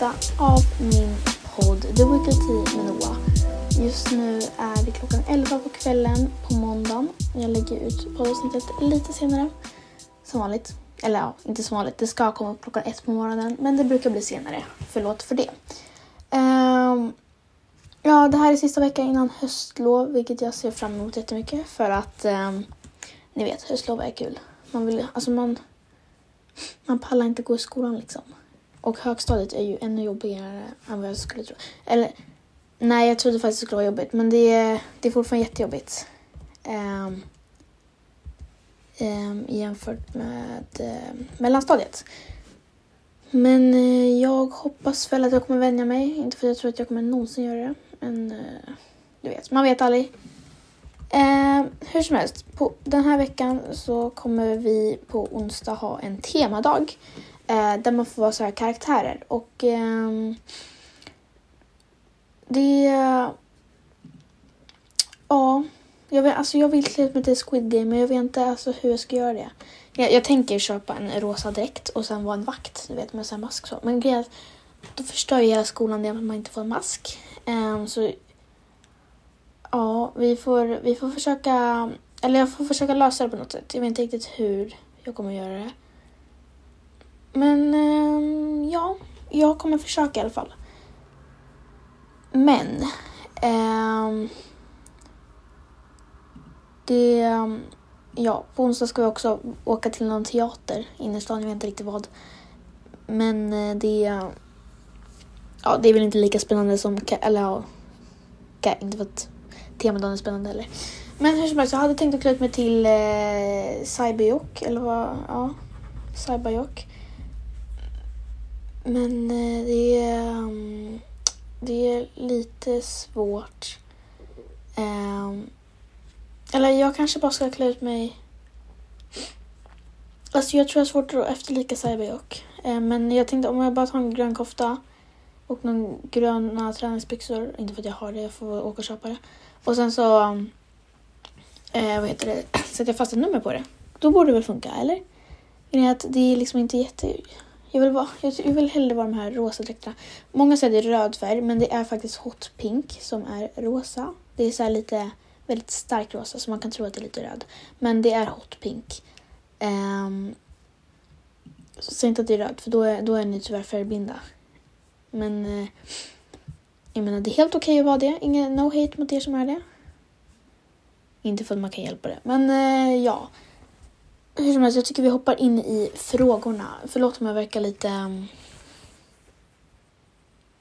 välkomna till avsnitt 28 av min podd The Weekly Tea med Noah. Just nu är det klockan 11 på kvällen på måndagen. Jag lägger ut poddavsnittet lite senare. Som vanligt. Eller ja, inte som vanligt. Det ska komma upp klockan ett på morgonen men det brukar bli senare. Förlåt för det. Um, ja, det här är sista veckan innan höstlov vilket jag ser fram emot jättemycket för att um, ni vet, höstlov är kul. Man vill, alltså man man pallar inte gå i skolan liksom. Och högstadiet är ju ännu jobbigare än vad jag skulle tro. Eller nej, jag trodde faktiskt det skulle vara jobbigt, men det är, det är fortfarande jättejobbigt. Um, um, jämfört med um, mellanstadiet. Men uh, jag hoppas väl att jag kommer vänja mig. Inte för att jag tror att jag kommer någonsin göra det. Men uh, du vet, man vet aldrig. Eh, hur som helst, på den här veckan så kommer vi på onsdag ha en temadag eh, där man får vara så här karaktärer och eh, det... Ja, jag vill, alltså jag vill klä ut mig till Squid Game men jag vet inte alltså hur jag ska göra det. Jag, jag tänker köpa en rosa dräkt och sen vara en vakt, du vet med en mask så. Men grejen då förstör ju hela skolan det att man inte får en mask. Ehm, så Ja, vi får, vi får försöka, eller jag får försöka lösa det på något sätt. Jag vet inte riktigt hur jag kommer göra det. Men eh, ja, jag kommer försöka i alla fall. Men eh, det, ehm, ja, på onsdag ska vi också åka till någon teater inne i stan, jag vet inte riktigt vad. Men eh, det, ja, det är väl inte lika spännande som, eller ja, inte för att temadagen är spännande heller. Men hur som helst, jag hade tänkt att klä ut mig till eh, Cyberjock, eller vad, ja, Cyberjock. Men eh, det, är, um, det är lite svårt. Um, eller jag kanske bara ska klä ut mig... Alltså jag tror jag har svårt att efterlika Cyberjock. Uh, men jag tänkte om jag bara tar en grön kofta och någon gröna träningsbyxor, inte för att jag har det, jag får åka och köpa det. Och sen så eh, vad heter det, sätter jag fast ett nummer på det. Då borde det väl funka, eller? Grejen är att det är liksom inte jätte... Jag vill, vara, jag vill hellre vara de här rosa dräkterna. Många säger det är röd färg, men det är faktiskt hot pink som är rosa. Det är så lite, väldigt stark rosa, så man kan tro att det är lite röd. Men det är hot pink. Um, så säg inte att det är röd, för då är, då är ni tyvärr färgblinda. Men eh, jag menar, det är helt okej okay att vara det. Ingen, no hate mot er som är det. Inte för att man kan hjälpa det. Men eh, ja. Hur som helst, jag tycker vi hoppar in i frågorna. Förlåt om jag verkar lite um,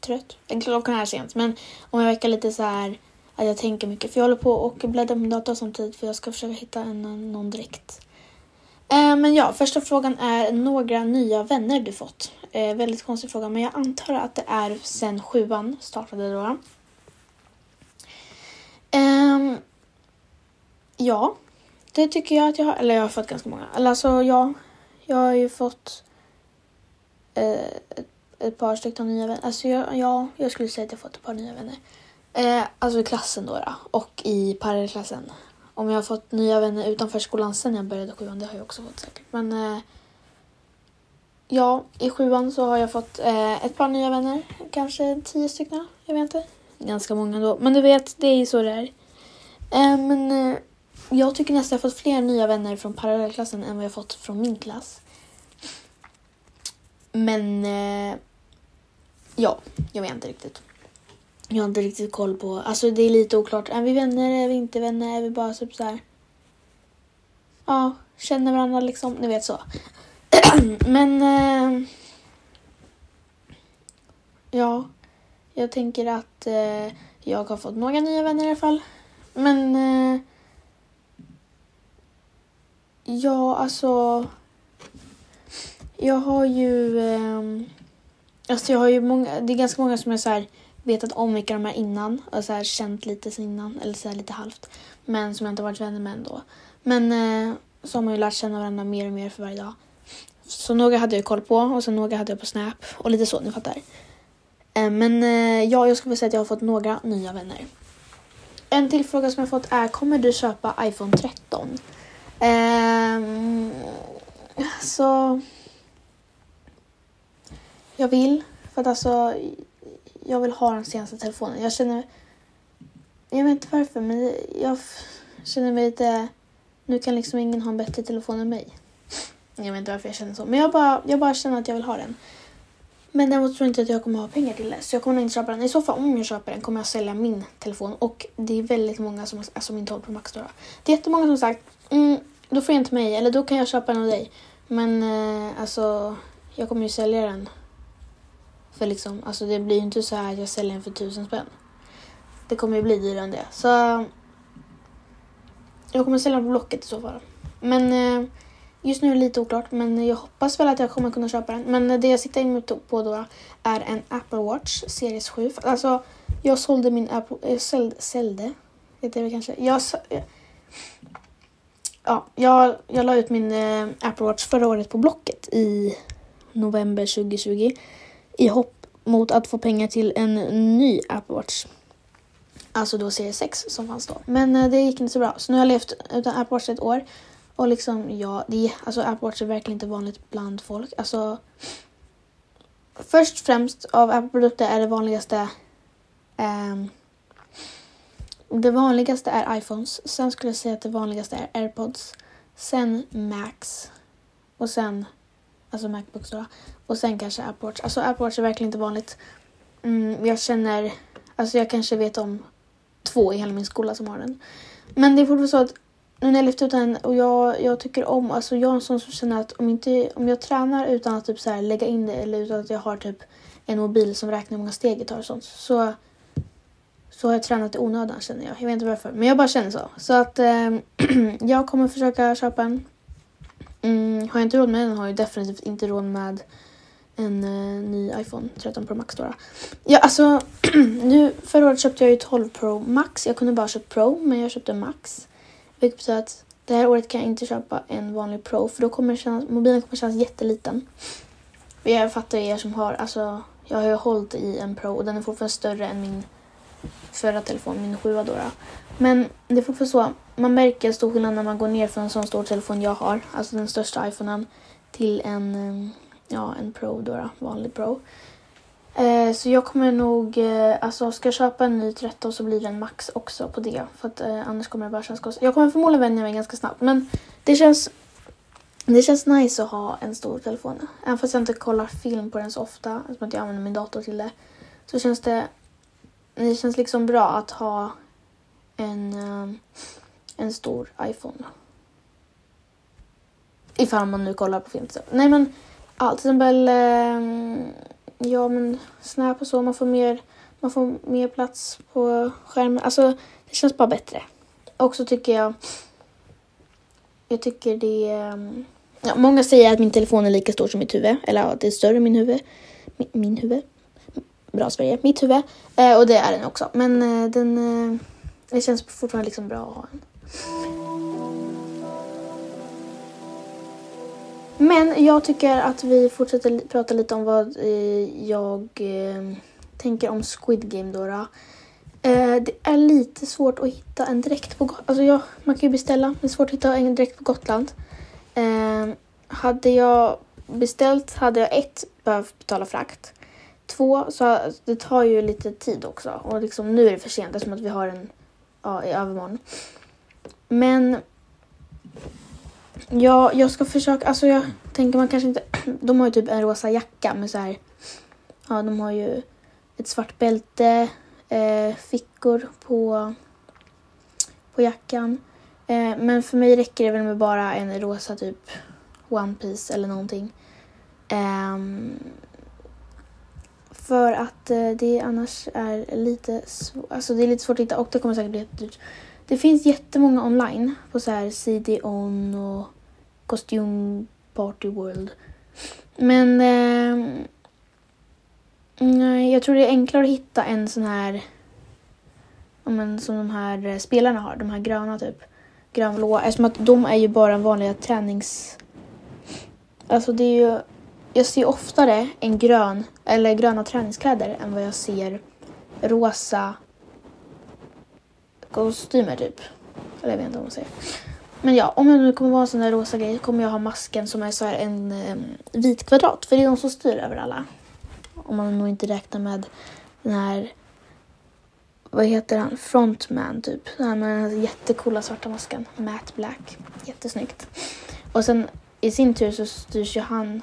trött. Klockan är sent, men om jag verkar lite så här att jag tänker mycket. För jag håller på och bläddrar på dator samtidigt för jag ska försöka hitta en, någon direkt. Eh, men ja, första frågan är några nya vänner du fått. Eh, väldigt konstig fråga, men jag antar att det är sen sjuan startade då. Eh, ja, det tycker jag att jag har. Eller jag har fått ganska många. Eller alltså, ja, jag har ju fått eh, ett, ett, par stycken nya vänner. Alltså, jag, ja, jag skulle säga att jag fått ett par nya vänner. Eh, alltså i klassen då, då och i parallellklassen. Om jag har fått nya vänner utanför skolan sen jag började sjuan, det har jag också fått säkert. Men eh, ja, i sjuan så har jag fått eh, ett par nya vänner. Kanske tio stycken, jag vet inte. Ganska många då. Men du vet, det är ju så det är. Eh, men eh, jag tycker nästan jag har fått fler nya vänner från parallellklassen än vad jag fått från min klass. Men eh, ja, jag vet inte riktigt. Jag har inte riktigt koll på, alltså det är lite oklart. Är vi vänner, är vi inte vänner, är vi bara typ så här. Ja, känner varandra liksom, ni vet så. Men eh, ja, jag tänker att eh, jag har fått några nya vänner i alla fall. Men eh, ja, alltså. Jag har ju, eh, alltså jag har ju många, det är ganska många som är så här vetat om vilka de är innan och så här, känt lite sen innan, eller så här, lite halvt. Men som jag inte varit vänner med ändå. Men eh, så har man ju lärt känna varandra mer och mer för varje dag. Så några hade jag koll på och sen några hade jag på Snap och lite så, ni fattar. Eh, men eh, ja, jag skulle säga att jag har fått några nya vänner. En till fråga som jag fått är, kommer du köpa iPhone 13? Eh, så... jag vill. För att alltså, jag vill ha den senaste telefonen. Jag känner, jag vet inte varför, men jag känner mig lite, nu kan liksom ingen ha en bättre telefon än mig. Jag vet inte varför jag känner så, men jag bara, jag bara känner att jag vill ha den. Men däremot tror jag inte att jag kommer ha pengar till det. Så jag kommer inte köpa den. I så fall om jag köper den kommer jag sälja min telefon. Och det är väldigt många som, alltså min 12 Pro Max då. Det är jättemånga som har sagt, mm, då får jag inte mig, eller då kan jag köpa den av dig. Men eh, alltså, jag kommer ju sälja den. För liksom, alltså det blir ju inte så här att jag säljer den för tusen spänn. Det kommer ju bli dyrare än det. Så jag kommer sälja den på Blocket i så fall. Men eh, Just nu är det lite oklart, men jag hoppas väl att jag kommer kunna köpa den. Men eh, det jag sitter in på då är en Apple Watch Series 7. Alltså, jag sålde min Apple... Eh, jag sålde... sålde heter det kanske? Jag... Ja, jag, jag la ut min Apple Watch förra året på Blocket i november 2020 i hopp mot att få pengar till en ny Apple Watch. Alltså då serie 6 som fanns då. Men eh, det gick inte så bra. Så nu har jag levt utan Apple Watch ett år. Och liksom, ja, det, alltså Apple Watch är verkligen inte vanligt bland folk. Alltså, först och främst av Apple-produkter är det vanligaste um, det vanligaste är iPhones. Sen skulle jag säga att det vanligaste är AirPods. Sen Macs. Och sen, alltså Macbooks då. Och sen kanske Apple Alltså Apple är verkligen inte vanligt. Mm, jag känner, alltså jag kanske vet om två i hela min skola som har den. Men det är fortfarande så att nu när jag lyft ut den och jag, jag tycker om, alltså jag är en sån som känner att om, inte, om jag tränar utan att typ så här lägga in det eller utan att jag har typ en mobil som räknar hur många steg jag tar och sånt så, så har jag tränat i onödan känner jag. Jag vet inte varför men jag bara känner så. Så att eh, jag kommer försöka köpa en. Mm, har jag inte råd med den har jag definitivt inte råd med en uh, ny iPhone 13 Pro Max då. Ja, alltså nu förra året köpte jag ju 12 Pro Max. Jag kunde bara köpa Pro men jag köpte Max. Vilket betyder att det här året kan jag inte köpa en vanlig Pro för då kommer kännas, mobilen kommer kännas jätteliten. Jag fattar er som har, alltså jag har ju hållit i en Pro och den är fortfarande större än min förra telefonen, min 7 då, då. Men det är fortfarande så, man märker stor skillnad när man går ner från en sån stor telefon jag har, alltså den största iPhonen, till en, eh, ja, en Pro då, då vanlig Pro. Eh, så jag kommer nog, eh, alltså ska jag köpa en ny 13 så blir det en max också på det. För att eh, annars kommer det bara kännas konstigt. Jag kommer förmodligen vänja mig ganska snabbt men det känns, det känns nice att ha en stor telefon. Även fast jag inte kollar film på den så ofta, eftersom jag använder min dator till det. Så känns det, det känns liksom bra att ha en, eh, en stor iPhone. Ifall man nu kollar på film. Nej men, ja, till exempel eh, ja men Snap och så, man får mer, man får mer plats på skärmen. Alltså det känns bara bättre. Och så tycker jag, jag tycker det eh, ja, många säger att min telefon är lika stor som mitt huvud. Eller att det är större än min huvud. Min, min huvud. Bra Sverige. Mitt huvud. Eh, och det är den också. Men eh, den, eh, det känns fortfarande liksom bra att ha en. Men jag tycker att vi fortsätter prata lite om vad eh, jag eh, tänker om Squid Game då. då. Eh, det är lite svårt att hitta en direkt på Gotland. Alltså jag, man kan ju beställa, men det är svårt att hitta en direkt på Gotland. Eh, hade jag beställt hade jag ett behövt betala frakt. Två, så det tar ju lite tid också. Och liksom, nu är det för sent eftersom att vi har en ja, i övermorgon. Men Ja, jag ska försöka. Alltså jag tänker man kanske inte... De har ju typ en rosa jacka med så här... Ja, de har ju ett svart bälte, eh, fickor på, på jackan. Eh, men för mig räcker det väl med bara en rosa typ One Piece eller någonting. Eh, för att eh, det annars är lite svårt. Alltså det är lite svårt att hitta och det kommer säkert bli jättedyrt. Det finns jättemånga online på så här CD-ON och Costume Party World. Men eh, jag tror det är enklare att hitta en sån här men, som de här eh, spelarna har, de här gröna typ. Grönblåa, eftersom att de är ju bara vanliga tränings... Alltså det är ju... Jag ser oftare en grön, eller gröna träningskläder än vad jag ser rosa kostymer typ. Eller jag vet inte vad man säger. Men ja, om jag nu kommer vara en sån där rosa grej kommer jag ha masken som är så här en um, vit kvadrat. För det är de som styr över alla. Om man nog inte räknar med den här, vad heter han, frontman typ. Den här med den jättekola svarta masken, Matt Black. Jättesnyggt. Och sen i sin tur så styrs ju han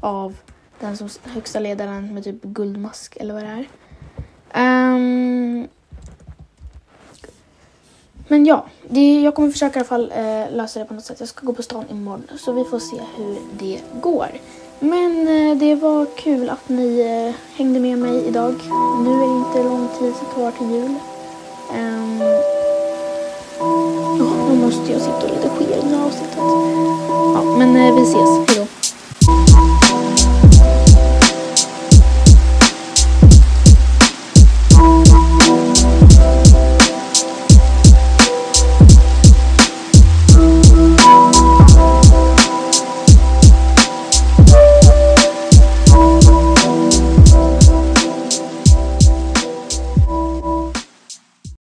av den som högsta ledaren med typ guldmask eller vad det är. Um, men ja, det, jag kommer försöka i alla fall eh, lösa det på något sätt. Jag ska gå på stan imorgon så vi får se hur det går. Men eh, det var kul att ni eh, hängde med mig idag. Nu är det inte lång tid kvar till jul. Um, oh, nu måste jag sitta och redigera det här avsnittet. Ja, men eh, vi ses. Hejdå.